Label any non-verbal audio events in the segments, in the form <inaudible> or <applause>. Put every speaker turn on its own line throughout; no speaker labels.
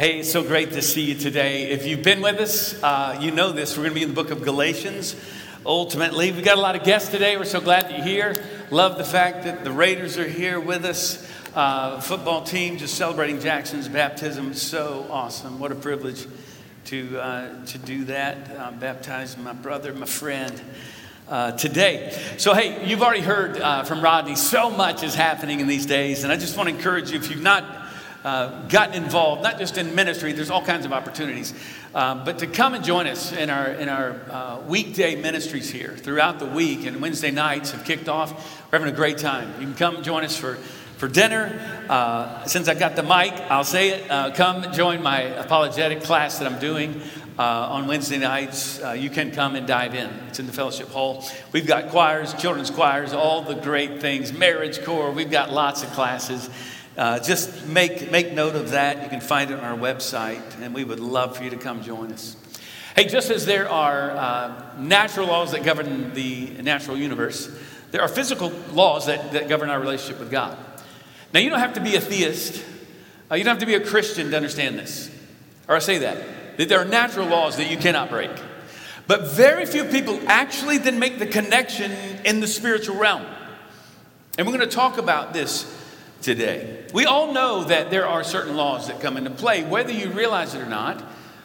Hey, so great to see you today. If you've been with us, uh, you know this. We're going to be in the book of Galatians. Ultimately, we've got a lot of guests today. We're so glad that you're here. Love the fact that the Raiders are here with us. Uh, football team just celebrating Jackson's baptism. So awesome. What a privilege to, uh, to do that. Uh, baptize my brother, my friend. Uh, today. So, hey, you've already heard uh, from Rodney. So much is happening in these days, and I just want to encourage you if you've not uh, gotten involved, not just in ministry, there's all kinds of opportunities, um, but to come and join us in our, in our uh, weekday ministries here throughout the week and Wednesday nights have kicked off. We're having a great time. You can come join us for, for dinner. Uh, since I got the mic, I'll say it. Uh, come join my apologetic class that I'm doing. Uh, on Wednesday nights, uh, you can come and dive in. It's in the fellowship hall. We've got choirs, children's choirs, all the great things, marriage corps. We've got lots of classes. Uh, just make, make note of that. You can find it on our website, and we would love for you to come join us. Hey, just as there are uh, natural laws that govern the natural universe, there are physical laws that, that govern our relationship with God. Now, you don't have to be a theist, uh, you don't have to be a Christian to understand this. Or I say that, that there are natural laws that you cannot break. But very few people actually then make the connection in the spiritual realm. And we're going to talk about this today. We all know that there are certain laws that come into play, whether you realize it or not.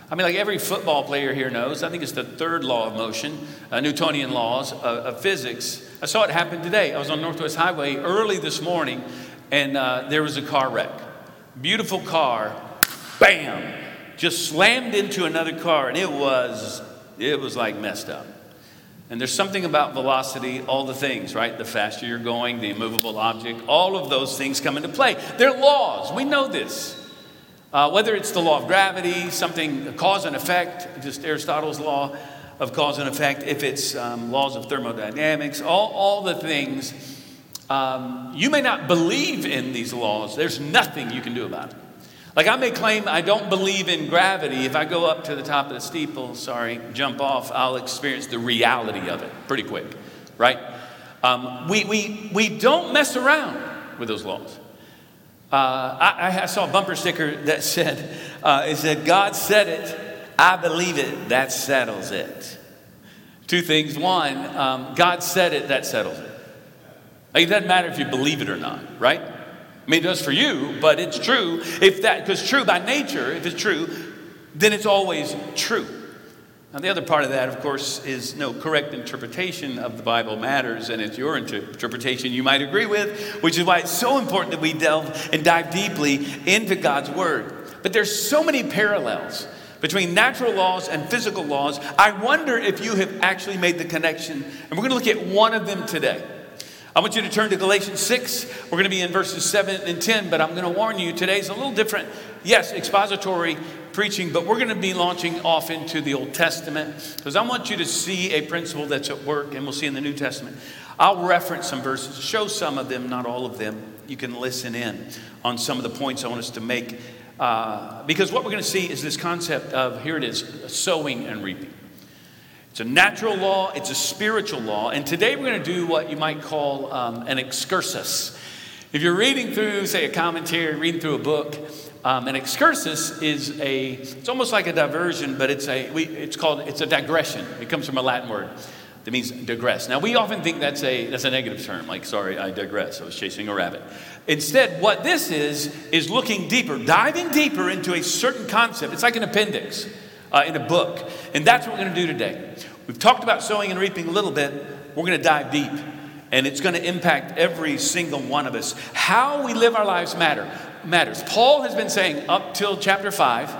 I mean, like every football player here knows, I think it's the third law of motion, uh, Newtonian laws of, of, physics. I saw it happen today. I was on Northwest Highway early this morning, and uh, there was a car wreck. Beautiful car, bam, just slammed into another car, and it was, it was like messed up. And there's something about velocity, all the things, right? The faster you're going, the immovable object, all of those things come into play. They're laws. We know this. Uh, whether it's the law of gravity, something, cause and effect, just Aristotle's law of cause and effect, if it's um, laws of thermodynamics, all, all the things. Um, you may not believe in these laws, there's nothing you can do about it. Like I may claim I don't believe in gravity. If I go up to the top of the steeple, sorry, jump off, I'll experience the reality of it pretty quick, right? Um, we, we, we don't mess around with those laws. Uh, I, I, saw a bumper sticker that said, uh, it said, God said it, I believe it, that settles it. Two things. One, um, God said it, that settles it. Like, it doesn't matter if you believe it or not, right? I mean, it does for you, but it's true. If that, because true by nature, if it's true, then it's always true. Now, the other part of that, of course, is no correct interpretation of the Bible matters, and it's your interpretation you might agree with, which is why it's so important that we delve and dive deeply into God's Word. But there's so many parallels between natural laws and physical laws. I wonder if you have actually made the connection, and we're going to look at one of them today. I want you to turn to Galatians 6. We're going to be in verses 7 and 10, but I'm going to warn you today's a little different. Yes, expository preaching, but we're going to be launching off into the Old Testament because I want you to see a principle that's at work, and we'll see in the New Testament. I'll reference some verses, show some of them, not all of them. You can listen in on some of the points I want us to make. Uh, because what we're going to see is this concept of here it is sowing and reaping. It's a natural law, it's a spiritual law. And today we're going to do what you might call um, an excursus. If you're reading through, say, a commentary, reading through a book, um, an excursus is a, it's almost like a diversion, but it's a, we, it's called, it's a digression. It comes from a Latin word that means digress. Now, we often think that's a, that's a negative term, like, sorry, I digress, I was chasing a rabbit. Instead, what this is, is looking deeper, diving deeper into a certain concept. It's like an appendix uh, in a book. And that's what we're going to do today. We've talked about sowing and reaping a little bit. We're going to dive deep, and it's going to impact every single one of us. How we live our lives matter matters. Paul has been saying up till chapter 5,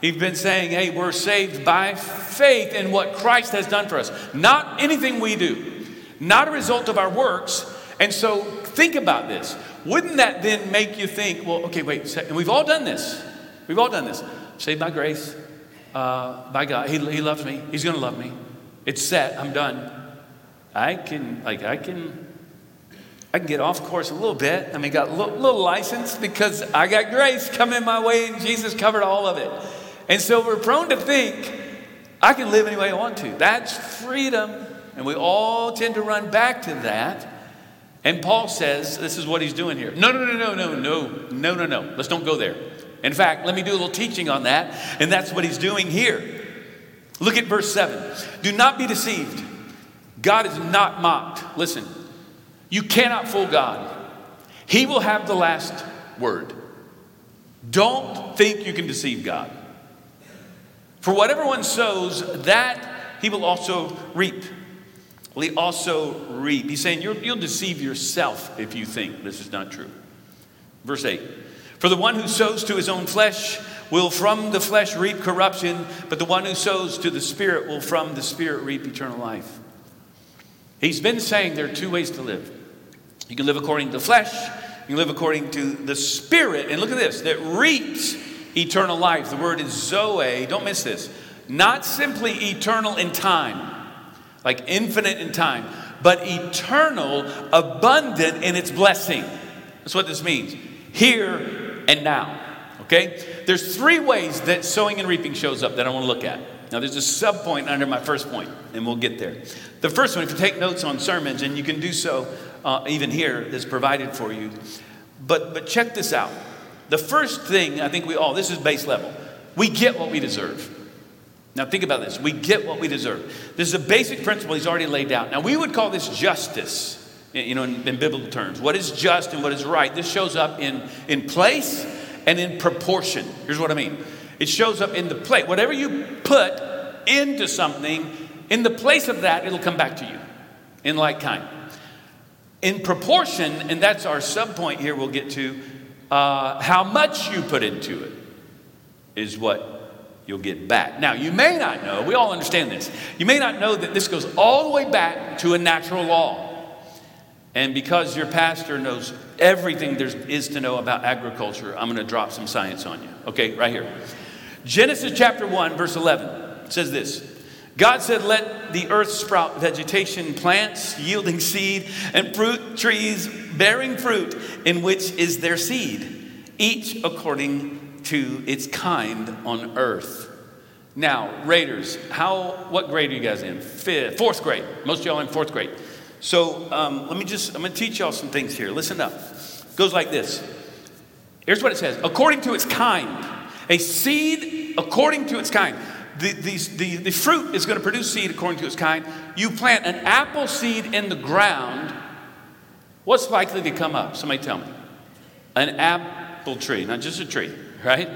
he's been saying, hey, we're saved by faith in what Christ has done for us, not anything we do, not a result of our works. And so think about this. Wouldn't that then make you think, well, okay, wait, and we've all done this. We've all done this. Saved by grace, uh, by God. He, he loves me. He's going to love me. It's set. I'm done. I can, like, I can, I can get off course a little bit. I mean, got a little, little license because I got grace coming my way and Jesus covered all of it. And so we're prone to think, I can live any way I want to. That's freedom. And we all tend to run back to that. And Paul says, this is what he's doing here. No, no, no, no, no, no, no, no, no. Let's don't go there. In fact, let me do a little teaching on that, and that's what he's doing here. Look at verse 7. Do not be deceived. God is not mocked. Listen, you cannot fool God. He will have the last word. Don't think you can deceive God. For whatever one sows, that he will also reap. Will he also reap? He's saying you'll deceive yourself if you think this is not true. Verse 8 For the one who sows to his own flesh will from the flesh reap corruption, but the one who sows to the Spirit will from the Spirit reap eternal life. He's been saying there are two ways to live. You can live according to the flesh, you can live according to the Spirit. And look at this that reaps eternal life. The word is Zoe. Don't miss this. Not simply eternal in time, like infinite in time, but eternal, abundant in its blessing. That's what this means. Here and now. Okay? There's three ways that sowing and reaping shows up that I want to look at. Now, there's a sub point under my first point, and we'll get there. The first one, if you take notes on sermons, and you can do so uh, even here, is provided for you. But, but check this out. The first thing, I think we all, this is base level, we get what we deserve. Now, think about this. We get what we deserve. This is a basic principle he's already laid out. Now, we would call this justice, you know, in, in biblical terms. What is just and what is right? This shows up in, in place and in proportion. Here's what I mean it shows up in the plate. Whatever you put into something, in the place of that, it'll come back to you in like kind. In proportion, and that's our sub point here, we'll get to uh, how much you put into it is what you'll get back. Now, you may not know, we all understand this. You may not know that this goes all the way back to a natural law. And because your pastor knows everything there is to know about agriculture, I'm going to drop some science on you. Okay, right here. Genesis chapter 1, verse 11 says this God said, Let the earth sprout vegetation, plants yielding seed, and fruit trees bearing fruit, in which is their seed, each according to its kind on earth. Now, Raiders, how, what grade are you guys in? Fifth, fourth grade. Most y'all in fourth grade. So um, let me just, I'm going to teach y'all some things here. Listen up. It goes like this. Here's what it says according to its kind, a seed according to its kind. The, the, the, the fruit is going to produce seed according to its kind. You plant an apple seed in the ground, what's likely to come up? Somebody tell me. An apple tree, not just a tree, right?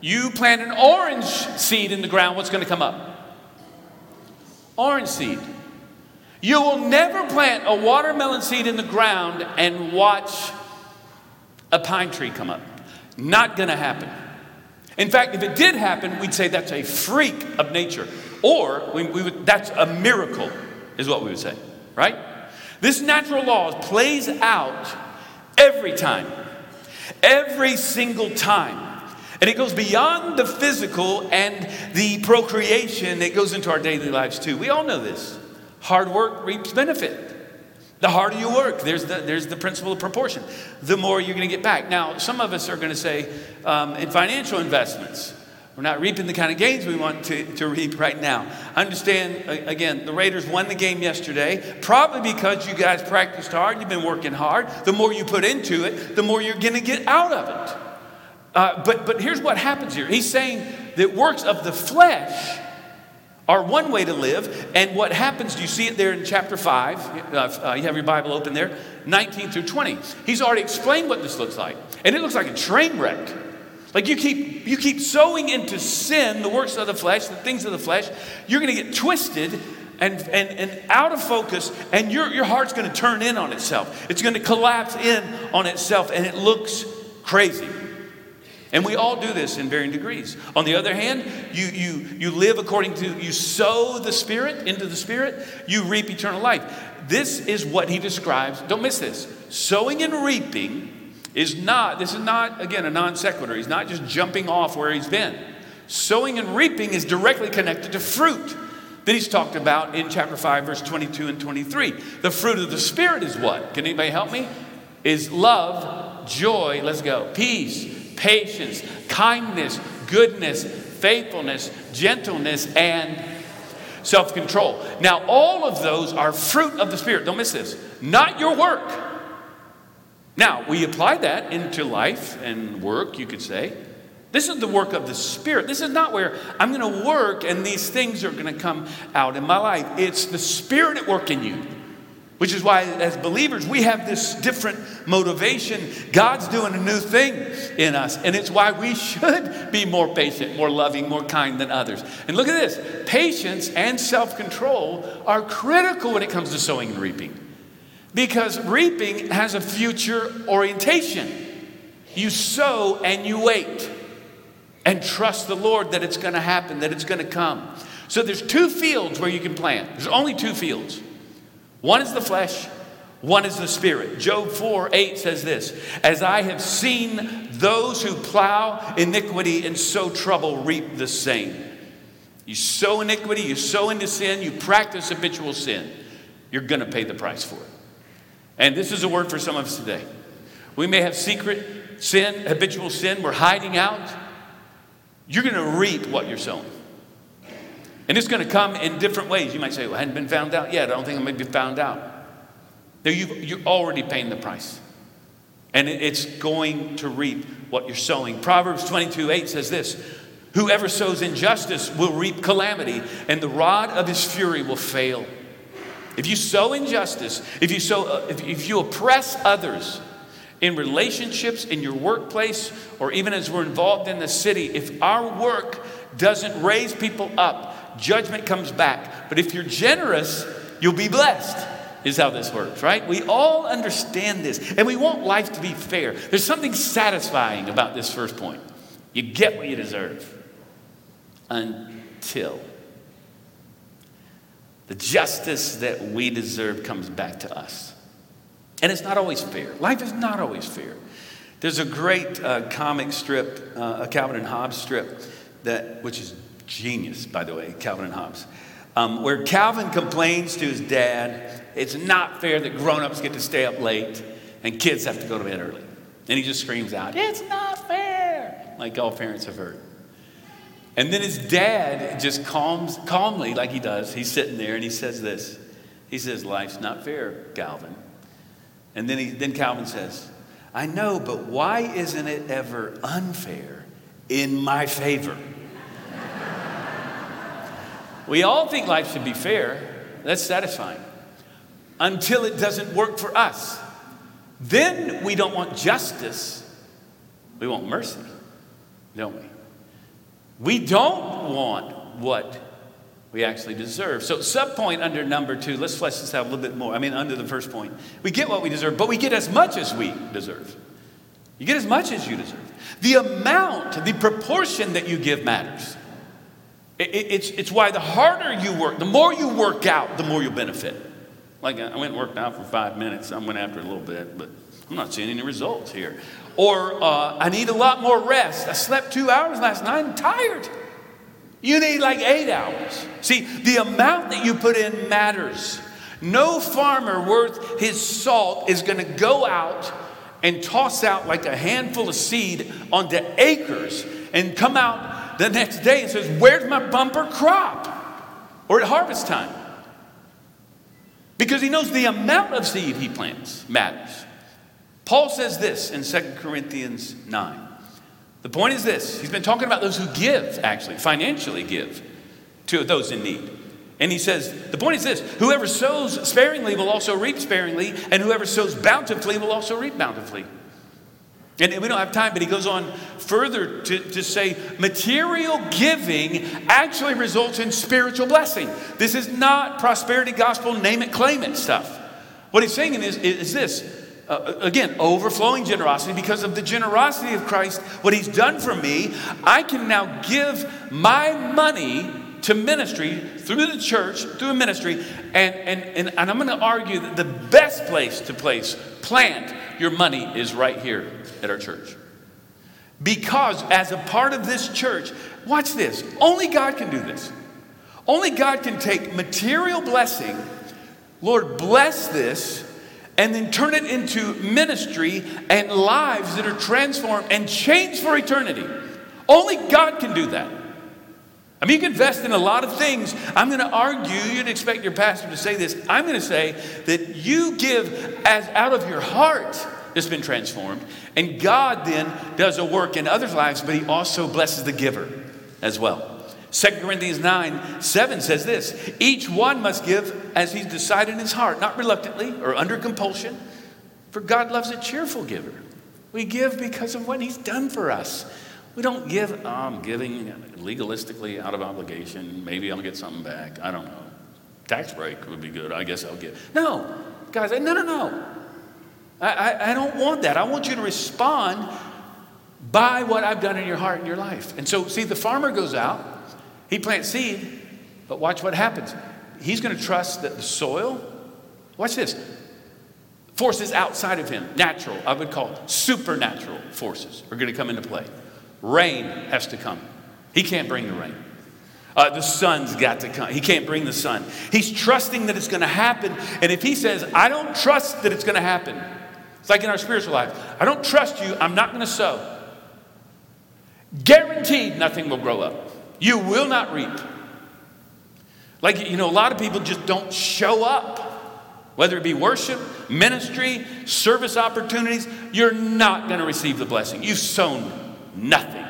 You plant an orange seed in the ground, what's going to come up? Orange seed. You will never plant a watermelon seed in the ground and watch a pine tree come up. Not to happen. In fact, if it did happen, we'd say that's a freak of nature. Or we, we would, that's a miracle, is what we would say, right? This natural law plays out every time, every single time. And it goes beyond the physical and the procreation, it goes into our daily lives too. We all know this. Hard work reaps benefit. The harder you work, there's the, there's the principle of proportion. The more you're going to get back. Now, some of us are going to say um, in financial investments, we're not reaping the kind of gains we want to, to reap right now. Understand, again, the Raiders won the game yesterday, probably because you guys practiced hard, you've been working hard. The more you put into it, the more you're going to get out of it. Uh, but, but here's what happens here He's saying that works of the flesh are one way to live. And what happens, do you see it there in chapter 5? Uh, uh, you have your Bible open there, 19 through 20. He's already explained what this looks like. And it looks like a train wreck. Like you keep you keep sowing into sin, the works of the flesh, the things of the flesh, you're gonna get twisted and, and, and out of focus, and your, your heart's gonna turn in on itself. It's gonna collapse in on itself, and it looks crazy. And we all do this in varying degrees. On the other hand, you, you, you live according to, you sow the Spirit into the Spirit, you reap eternal life. This is what he describes. Don't miss this. Sowing and reaping is not, this is not, again, a non sequitur. He's not just jumping off where he's been. Sowing and reaping is directly connected to fruit that he's talked about in chapter 5, verse 22 and 23. The fruit of the Spirit is what? Can anybody help me? Is love, joy, let's go, peace patience, kindness, goodness, faithfulness, gentleness, and self control. Now, all of those are fruit of the Spirit. Don't miss this. Not your work. Now, we apply that into life and work, you could say. This is the work of the Spirit. This is not where I'm going to work and these things are going to come out in my life. It's the Spirit at work in you, which is why, as believers, we have this different motivation. God's doing a new thing in us, and it's why we should be more patient, more loving, more kind than others. And look at this patience and self control are critical when it comes to sowing and reaping because reaping has a future orientation. You sow and you wait and trust the Lord that it's going to happen, that it's going to come. So there's two fields where you can plant. There's only two fields. One is the flesh, one is the spirit. Job 4 8 says this As I have seen those who plow iniquity and sow trouble reap the same. You sow iniquity, you sow into sin, you practice habitual sin, you're going to pay the price for it. And this is a word for some of us today. We may have secret sin, habitual sin, we're hiding out you're going to reap what you're sowing. And it's going to come in different ways. You might say, well, I hadn't been found out yet. I don't think I'm going to be found out. No, you are already paying the price. And it's going to reap what you're sowing. Proverbs 22 8 says this Whoever sows injustice will reap calamity, and the rod of his fury will fail. If you sow injustice, if you, sow, uh, if, if you oppress others, in relationships, in your workplace, or even as we're involved in the city, if our work doesn't raise people up, judgment comes back. But if you're generous, you'll be blessed, is how this works, right? We all understand this, and we want life to be fair. There's something satisfying about this first point. You get what you deserve until the justice that we deserve comes back to us. And it's not always fair. Life is not always fair. There's a great uh, comic strip, uh, a Calvin and Hobbes strip, that, which is genius, by the way, Calvin and Hobbes, um, where Calvin complains to his dad, it's not fair that grown ups get to stay up late and kids have to go to bed early. And he just screams out, It's not fair, like all parents have heard. And then his dad just calms, calmly, like he does, he's sitting there and he says this. He says, Life's not fair, Calvin. And then, he, then Calvin says, I know, but why isn't it ever unfair in my favor? We all think life should be fair. That's satisfying. Until it doesn't work for us. Then we don't want justice, we want mercy, don't we? We don't want what we actually deserve. So, subpoint under number two, let's flesh this out a little bit more. I mean, under the first point. We get what we deserve, but we get as much as we deserve. You get as much as you deserve. The amount, the proportion that you give matters. It, it, it's, it's why the harder you work, the more you work out, the more you'll benefit. Like I went and worked out for five minutes. I went after a little bit, but I'm not seeing any results here. Or uh, I need a lot more rest. I slept two hours last night. I'm tired. You need like eight hours. See, the amount that you put in matters. No farmer worth his salt is going to go out and toss out like a handful of seed onto acres and come out the next day and says, Where's my bumper crop? Or at harvest time. Because he knows the amount of seed he plants matters. Paul says this in 2 Corinthians 9. The point is this he's been talking about those who give, actually, financially give to those in need. And he says, the point is this whoever sows sparingly will also reap sparingly, and whoever sows bountifully will also reap bountifully. And we don't have time, but he goes on further to, to say material giving actually results in spiritual blessing. This is not prosperity gospel, name it, claim it stuff. What he's saying is, is this uh, again, overflowing generosity because of the generosity of Christ, what He's done for me. I can now give my money to ministry through the church, through ministry, and, and, and, and I'm going to argue that the best place to place, plant your money is right here at our church. Because as a part of this church, watch this, only God can do this. Only God can take material blessing, Lord, bless this and then turn it into ministry and lives that are transformed and changed for eternity. Only God can do that. I mean, you can invest in a lot of things. I'm going to argue, you'd expect your pastor to say this. I'm going to say that you give as out of your heart that's been transformed. And God then does a work in others' lives, but He also blesses the giver as well. 2 Corinthians 9 7 says this Each one must give as he's decided in his heart, not reluctantly or under compulsion, for God loves a cheerful giver. We give because of what he's done for us. We don't give, oh, I'm giving legalistically out of obligation. Maybe I'll get something back. I don't know. Tax break would be good. I guess I'll get. No, guys, no, no, no. I, I, I don't want that. I want you to respond by what I've done in your heart and your life. And so, see, the farmer goes out, he plants seed, but watch what happens. He's going to trust that the soil, watch this, forces outside of him, natural, I would call supernatural forces, are going to come into play. Rain has to come. He can't bring the rain. Uh, the sun's got to come. He can't bring the sun. He's trusting that it's going to happen. And if he says, I don't trust that it's going to happen, it's like in our spiritual life. I don't trust you. I'm not going to sow. Guaranteed nothing will grow up. You will not reap. Like, you know, a lot of people just don't show up. Whether it be worship, ministry, service opportunities, you're not going to receive the blessing. You've sown nothing.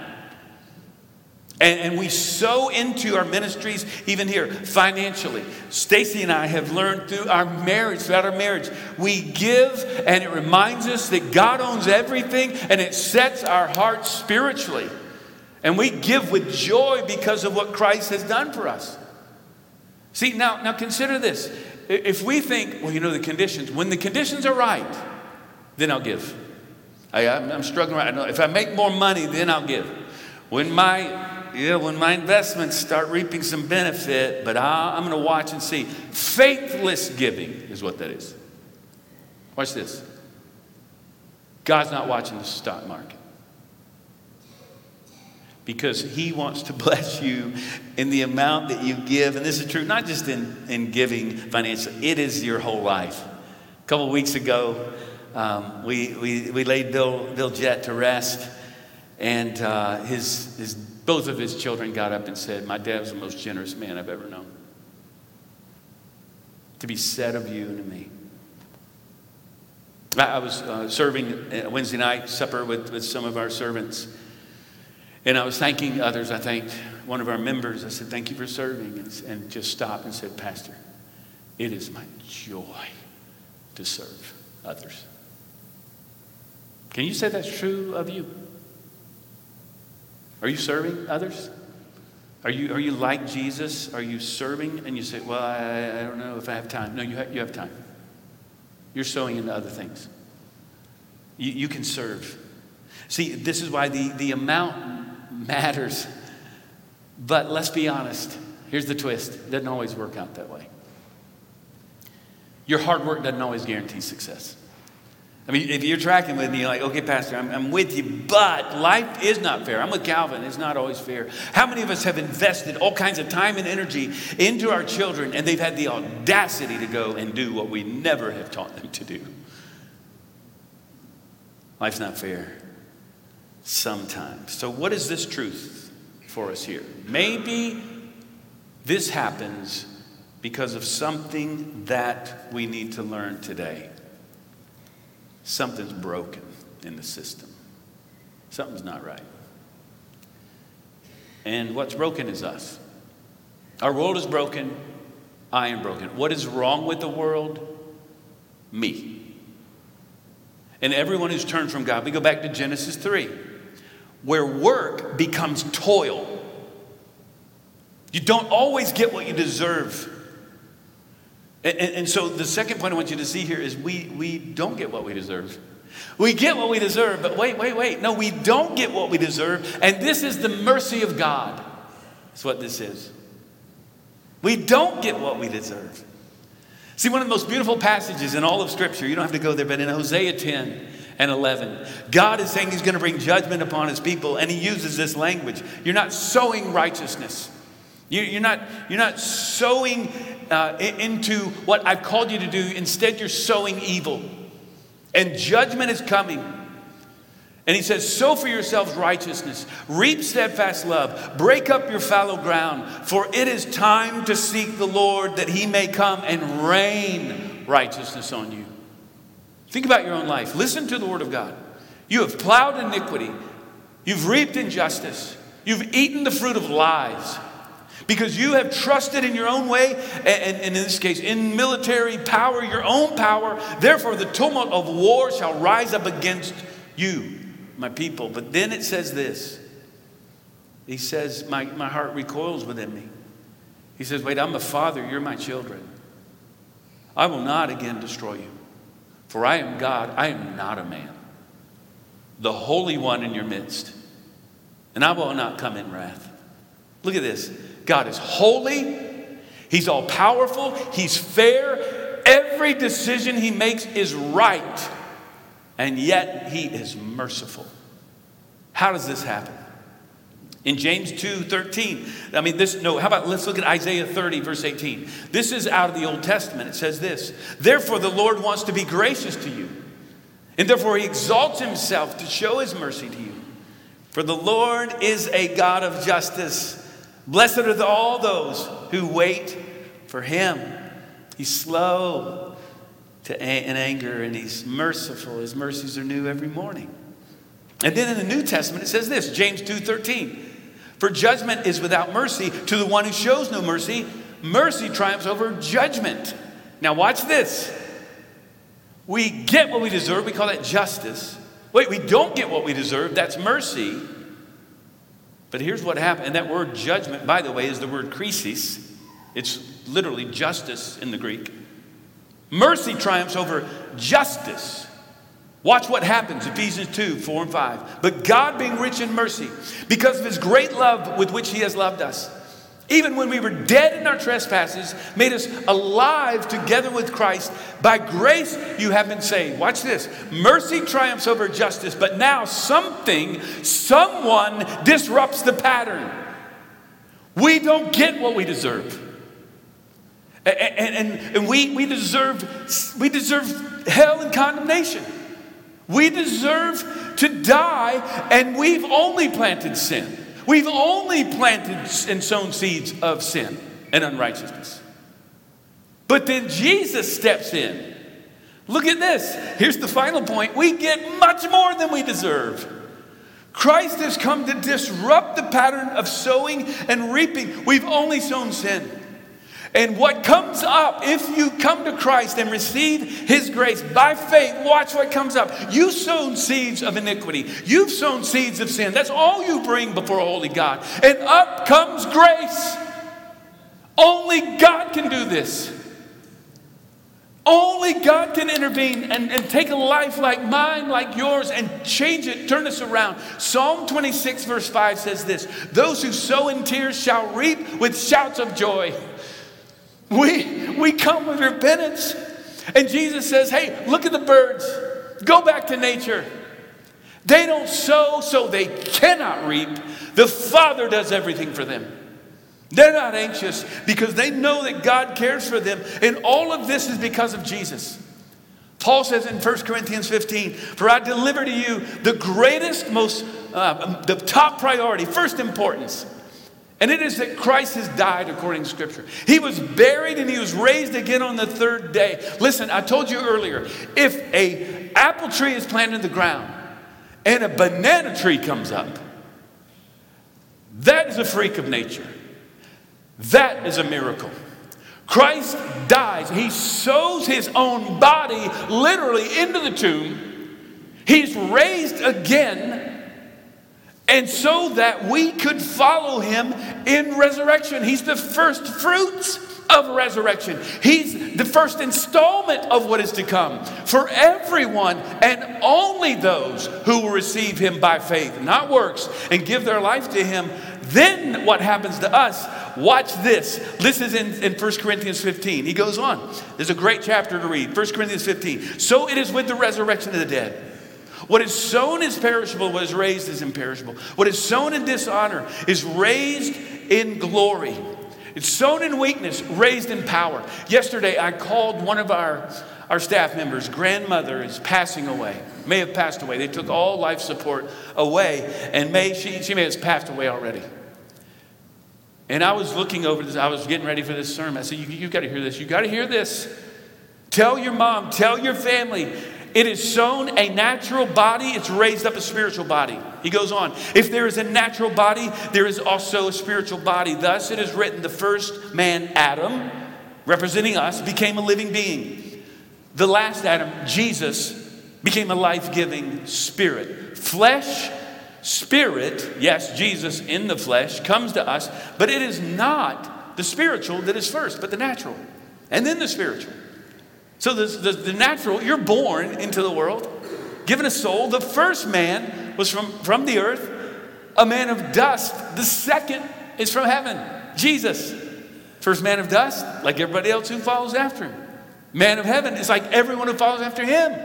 And, and, we sow into our ministries, even here, financially. Stacy and I have learned through our marriage, throughout our marriage, we give and it reminds us that God owns everything and it sets our hearts spiritually. And we give with joy because of what Christ has done for us. See, now, now consider this. If we think, well, you know, the conditions, when the conditions are right, then I'll give. I, am struggling right now. If I make more money, then I'll give. When my yeah, when my investments start reaping some benefit, but I, I'm going to watch and see. Faithless giving is what that is. Watch this. God's not watching the stock market because he wants to <laughs> bless you in the amount that you give. And this is true, not just in, in giving financially, it is your whole life. A couple weeks ago, um, we, we, we laid Bill, Bill Jett to rest, and uh, his, his, both of his children got up and said, My dad was the most generous man I've ever known. To be said of you and to me. I was uh, serving Wednesday night supper with, with some of our servants. And I was thanking others. I thanked one of our members. I said, Thank you for serving. And, and just stopped and said, Pastor, it is my joy to serve others. Can you say that's true of you? Are you serving others? Are you, are you like Jesus? Are you serving? And you say, Well, I, I don't know if I have time. No, you have, you have time. You're sowing into other things. You, you can serve. See, this is why the, the amount matters. But let's be honest. Here's the twist it doesn't always work out that way. Your hard work doesn't always guarantee success. I mean, if you're tracking with me, you're like, okay, Pastor, I'm, I'm, with you, but life is not fair. I'm with Calvin, it's not always fair. How many of us have invested all kinds of time and energy into our children and they've had the audacity to go and do what we never have taught them to do? Life's not fair sometimes. So, what is this truth for us here? Maybe this happens because of something that we need to learn today. Something's broken in the system, something's not right. And what's broken is us. Our world is broken. I am broken. What is wrong with the world? Me. And everyone who's turned from God. We go back to Genesis 3 where work becomes toil. You don't always get what you deserve. And, and, so the second point I want you to see here is we, we don't get what we deserve. We get what we deserve, but wait, wait, wait. No, we don't get what we deserve. And this is the mercy of God. That's what this is. We don't get what we deserve. See, one of the most beautiful passages in all of Scripture, you don't have to go there, but in Hosea 10, and 11. God is saying He's going to bring judgment upon His people, and He uses this language. You're not sowing righteousness. You're not, you're not sowing uh, into what I've called you to do. Instead, you're sowing evil. And judgment is coming. And he says, Sow for yourselves righteousness, reap steadfast love, break up your fallow ground, for it is time to seek the Lord that he may come and rain righteousness on you. Think about your own life. Listen to the word of God. You have plowed iniquity, you've reaped injustice, you've eaten the fruit of lies. Because you have trusted in your own way, and, and in this case, in military power, your own power. Therefore, the tumult of war shall rise up against you, my people. But then it says this He says, My, my heart recoils within me. He says, Wait, I'm a father, you're my children. I will not again destroy you, for I am God, I am not a man, the Holy One in your midst, and I will not come in wrath. Look at this God is holy, He's all powerful, He's fair, every decision He makes is right, and yet He is merciful. How does this happen? In James 2 13, I mean, this, no, how about let's look at Isaiah 30, verse 18. This is out of the Old Testament. It says this Therefore, the Lord wants to be gracious to you, and therefore, He exalts Himself to show His mercy to you. For the Lord is a God of justice. Blessed are all those who wait for Him. He's slow to in anger and He's merciful. His mercies are new every morning. And then in the New Testament, it says this James 2 13. For judgment is without mercy to the one who shows no mercy. Mercy triumphs over judgment. Now, watch this. We get what we deserve, we call that justice. Wait, we don't get what we deserve, that's mercy. But here's what happened. And that word judgment, by the way, is the word krisis. It's literally justice in the Greek. Mercy triumphs over justice. Watch what happens, Ephesians 2 4 and 5. But God, being rich in mercy, because of his great love with which he has loved us, even when we were dead in our trespasses, made us alive together with Christ. By grace you have been saved. Watch this. Mercy triumphs over justice, but now something, someone disrupts the pattern. We don't get what we deserve. And, and, and we, we, deserve, we deserve hell and condemnation. We deserve to die, and we've only planted sin. We've only planted and sown seeds of sin and unrighteousness. But then Jesus steps in. Look at this. Here's the final point. We get much more than we deserve. Christ has come to disrupt the pattern of sowing and reaping. We've only sown sin. And what comes up, if you come to Christ and receive His grace by faith, watch what comes up. You've sown seeds of iniquity, you've sown seeds of sin. That's all you bring before holy God. And up comes grace. Only God can do this. Only God can intervene and, and take a life like mine, like yours, and change it, turn us around. Psalm 26, verse 5 says this Those who sow in tears shall reap with shouts of joy. We, we come with repentance. And Jesus says, hey, look at the birds. Go back to nature. They don't sow, so they cannot reap. The Father does everything for them. They're not anxious because they know that God cares for them. And all of this is because of Jesus. Paul says in 1 Corinthians 15, For I deliver to you the greatest, most, uh, the top priority, first importance and it is that Christ has died according to Scripture. He was buried and he was raised again on the third day. Listen, I told you earlier, if a apple tree is planted in the ground and a banana tree comes up, that is a freak of nature. That is a miracle. Christ dies. He sows his own body literally into the tomb. He's raised again and so that we could follow him in resurrection. He's the first fruits of resurrection. He's the first installment of what is to come for everyone and only those who will receive him by faith, not works, and give their life to him. Then what happens to us? Watch this. This is in, in 1 Corinthians 15. He goes on. There's a great chapter to read. 1 Corinthians 15. So it is with the resurrection of the dead. What is sown is perishable, what is raised is imperishable. What is sown in dishonor is raised in glory. It's sown in weakness, raised in power. Yesterday, I called one of our, our staff members' grandmother is passing away, may have passed away. They took all life support away, and may she, she may have passed away already. And I was looking over this, I was getting ready for this sermon. I said, You, you got to hear this. You've got to hear this. Tell your mom, tell your family It is sown a natural body, it's raised up a spiritual body. He goes on. If there is a natural body, there is also a spiritual body. Thus it is written the first man, Adam, representing us, became a living being. The last Adam, Jesus, became a life giving spirit. Flesh, spirit, yes, Jesus in the flesh comes to us, but it is not the spiritual that is first, but the natural, and then the spiritual. So the, the, the, natural, you're born into the world, given a soul. The first man was from, from the earth, a man of dust. The second is from heaven, Jesus. First man of dust, like everybody else who follows after him. Man of heaven is like everyone who follows after him.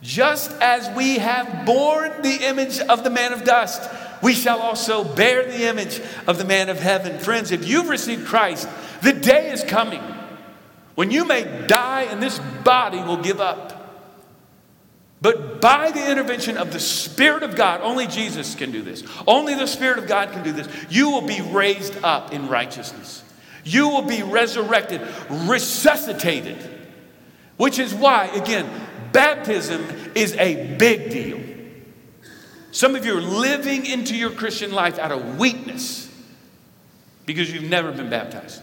Just as we have borne the image of the man of dust, we shall also bear the image of the man of heaven. Friends, if you've received Christ, the day is coming when you may die and this body will give up. But by the intervention of the Spirit of God, only Jesus can do this. Only the Spirit of God can do this. You will be raised up in righteousness. You will be resurrected, resuscitated. Which is why, again, baptism is a big deal. Some of you are living into your Christian life out of weakness because you've never been baptized.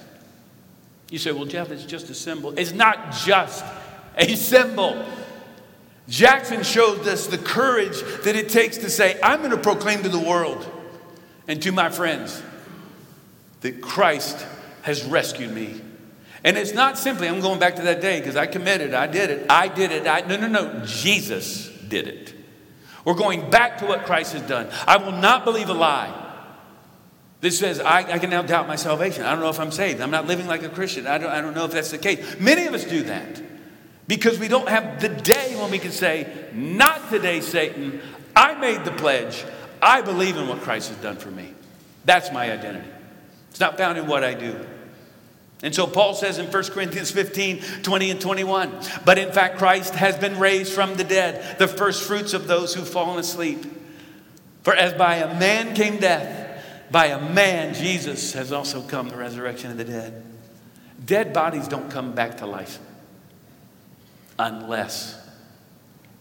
You say, well, Jeff, it's just a symbol. It's not just a symbol. Jackson showed us the courage that it takes to say, I'm going to proclaim to the world and to my friends that Christ has rescued me. And it's not simply, I'm going back to that day because I committed, I did it, I did it. I, no, no, no. Jesus did it. We're going back to what Christ has done. I will not believe a lie. This says, I, I, can now doubt my salvation. I don't know if I'm saved. I'm not living like a Christian. I don't, I don't know if that's the case. Many of us do that because we don't have the day when we can say, Not today, Satan. I made the pledge. I believe in what Christ has done for me. That's my identity. It's not found in what I do. And so Paul says in 1 Corinthians 15, 20 and 21, but in fact, Christ has been raised from the dead, the first fruits of those who've fallen asleep. For as by a man came death, by a man, Jesus, has also come the resurrection of the dead. Dead bodies don't come back to life unless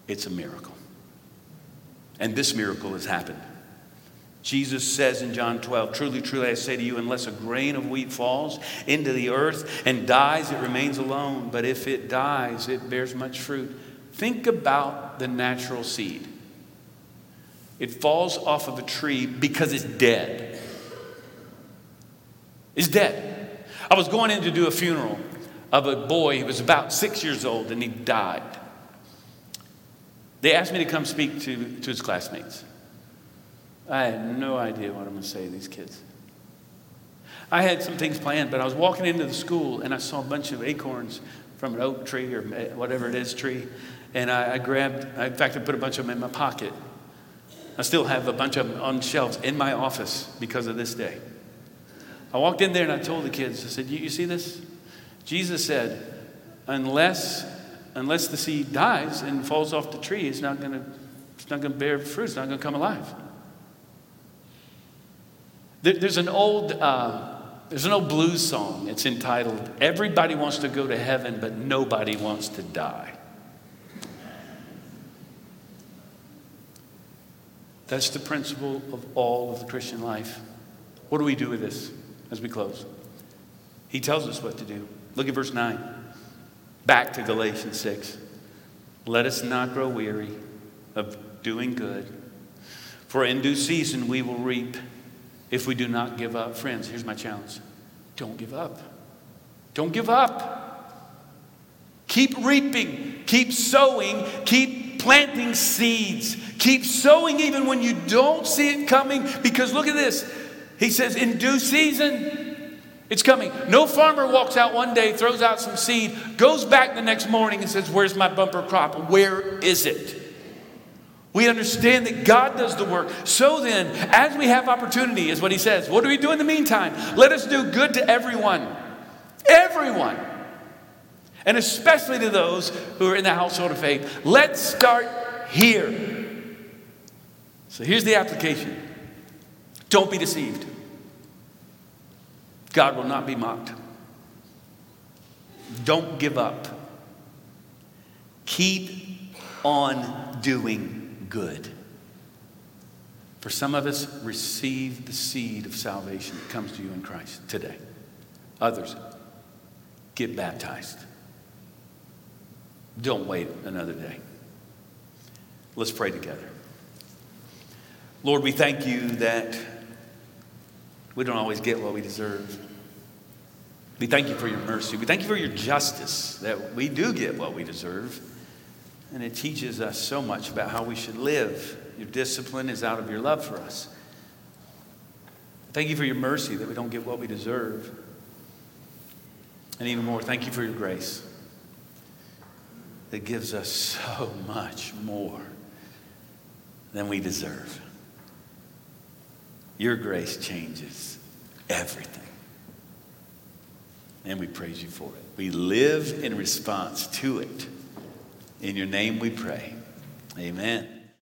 it's a miracle. And this miracle has happened. Jesus says in John 12, Truly, truly, I say to you, unless a grain of wheat falls into the earth and dies, it remains alone. But if it dies, it bears much fruit. Think about the natural seed. It falls off of a tree because it's dead. It's dead. I was going in to do a funeral of a boy who was about six years old and he died. They asked me to come speak to, to his classmates. I had no idea what I'm going to say to these kids. I had some things planned, but I was walking into the school and I saw a bunch of acorns from an oak tree or eh, whatever it is tree. And I, I grabbed, in fact, I put a bunch of them in my pocket. I still have a bunch of them on shelves in my office because of this day. I walked in there and I told the kids, I said, You, you see this? Jesus said, unless, unless the seed dies and falls off the tree, it's not going to it's not to bear fruit. It's not going to come alive. There, there's an old uh, there's an old blues song. It's entitled "Everybody Wants to Go to Heaven, but Nobody Wants to Die." That's the principle of all of the Christian life. What do we do with this as we close? He tells us what to do. Look at verse 9. Back to Galatians 6. Let us not grow weary of doing good, for in due season we will reap if we do not give up. Friends, here's my challenge don't give up. Don't give up. Keep reaping, keep sowing, keep planting seeds. Keep sowing even when you don't see it coming, because look at this. He says, in due season, it's coming. No farmer walks out one day, throws out some seed, goes back the next morning and says, Where's my bumper crop? Where is it? We understand that God does the work. So then, as we have opportunity, is what he says, what do we do in the meantime? Let us do good to everyone. Everyone. And especially to those who are in the household of faith. Let's start here. So here's the application don't be deceived. God will not be mocked. Don't give up. Keep on doing good. For some of us, receive the seed of salvation that comes to you in Christ today. Others, get baptized. Don't wait another day. Let's pray together. Lord, we thank you that we don't always get what we deserve. We thank you for your mercy. We thank you for your justice, that we do get what we deserve. And it teaches us so much about how we should live. Your discipline is out of your love for us. Thank you for your mercy that we don't get what we deserve. And even more, thank you for your grace that gives us so much more than we deserve. Your grace changes everything. And we praise you for it. We live in response to it. In your name we pray. Amen.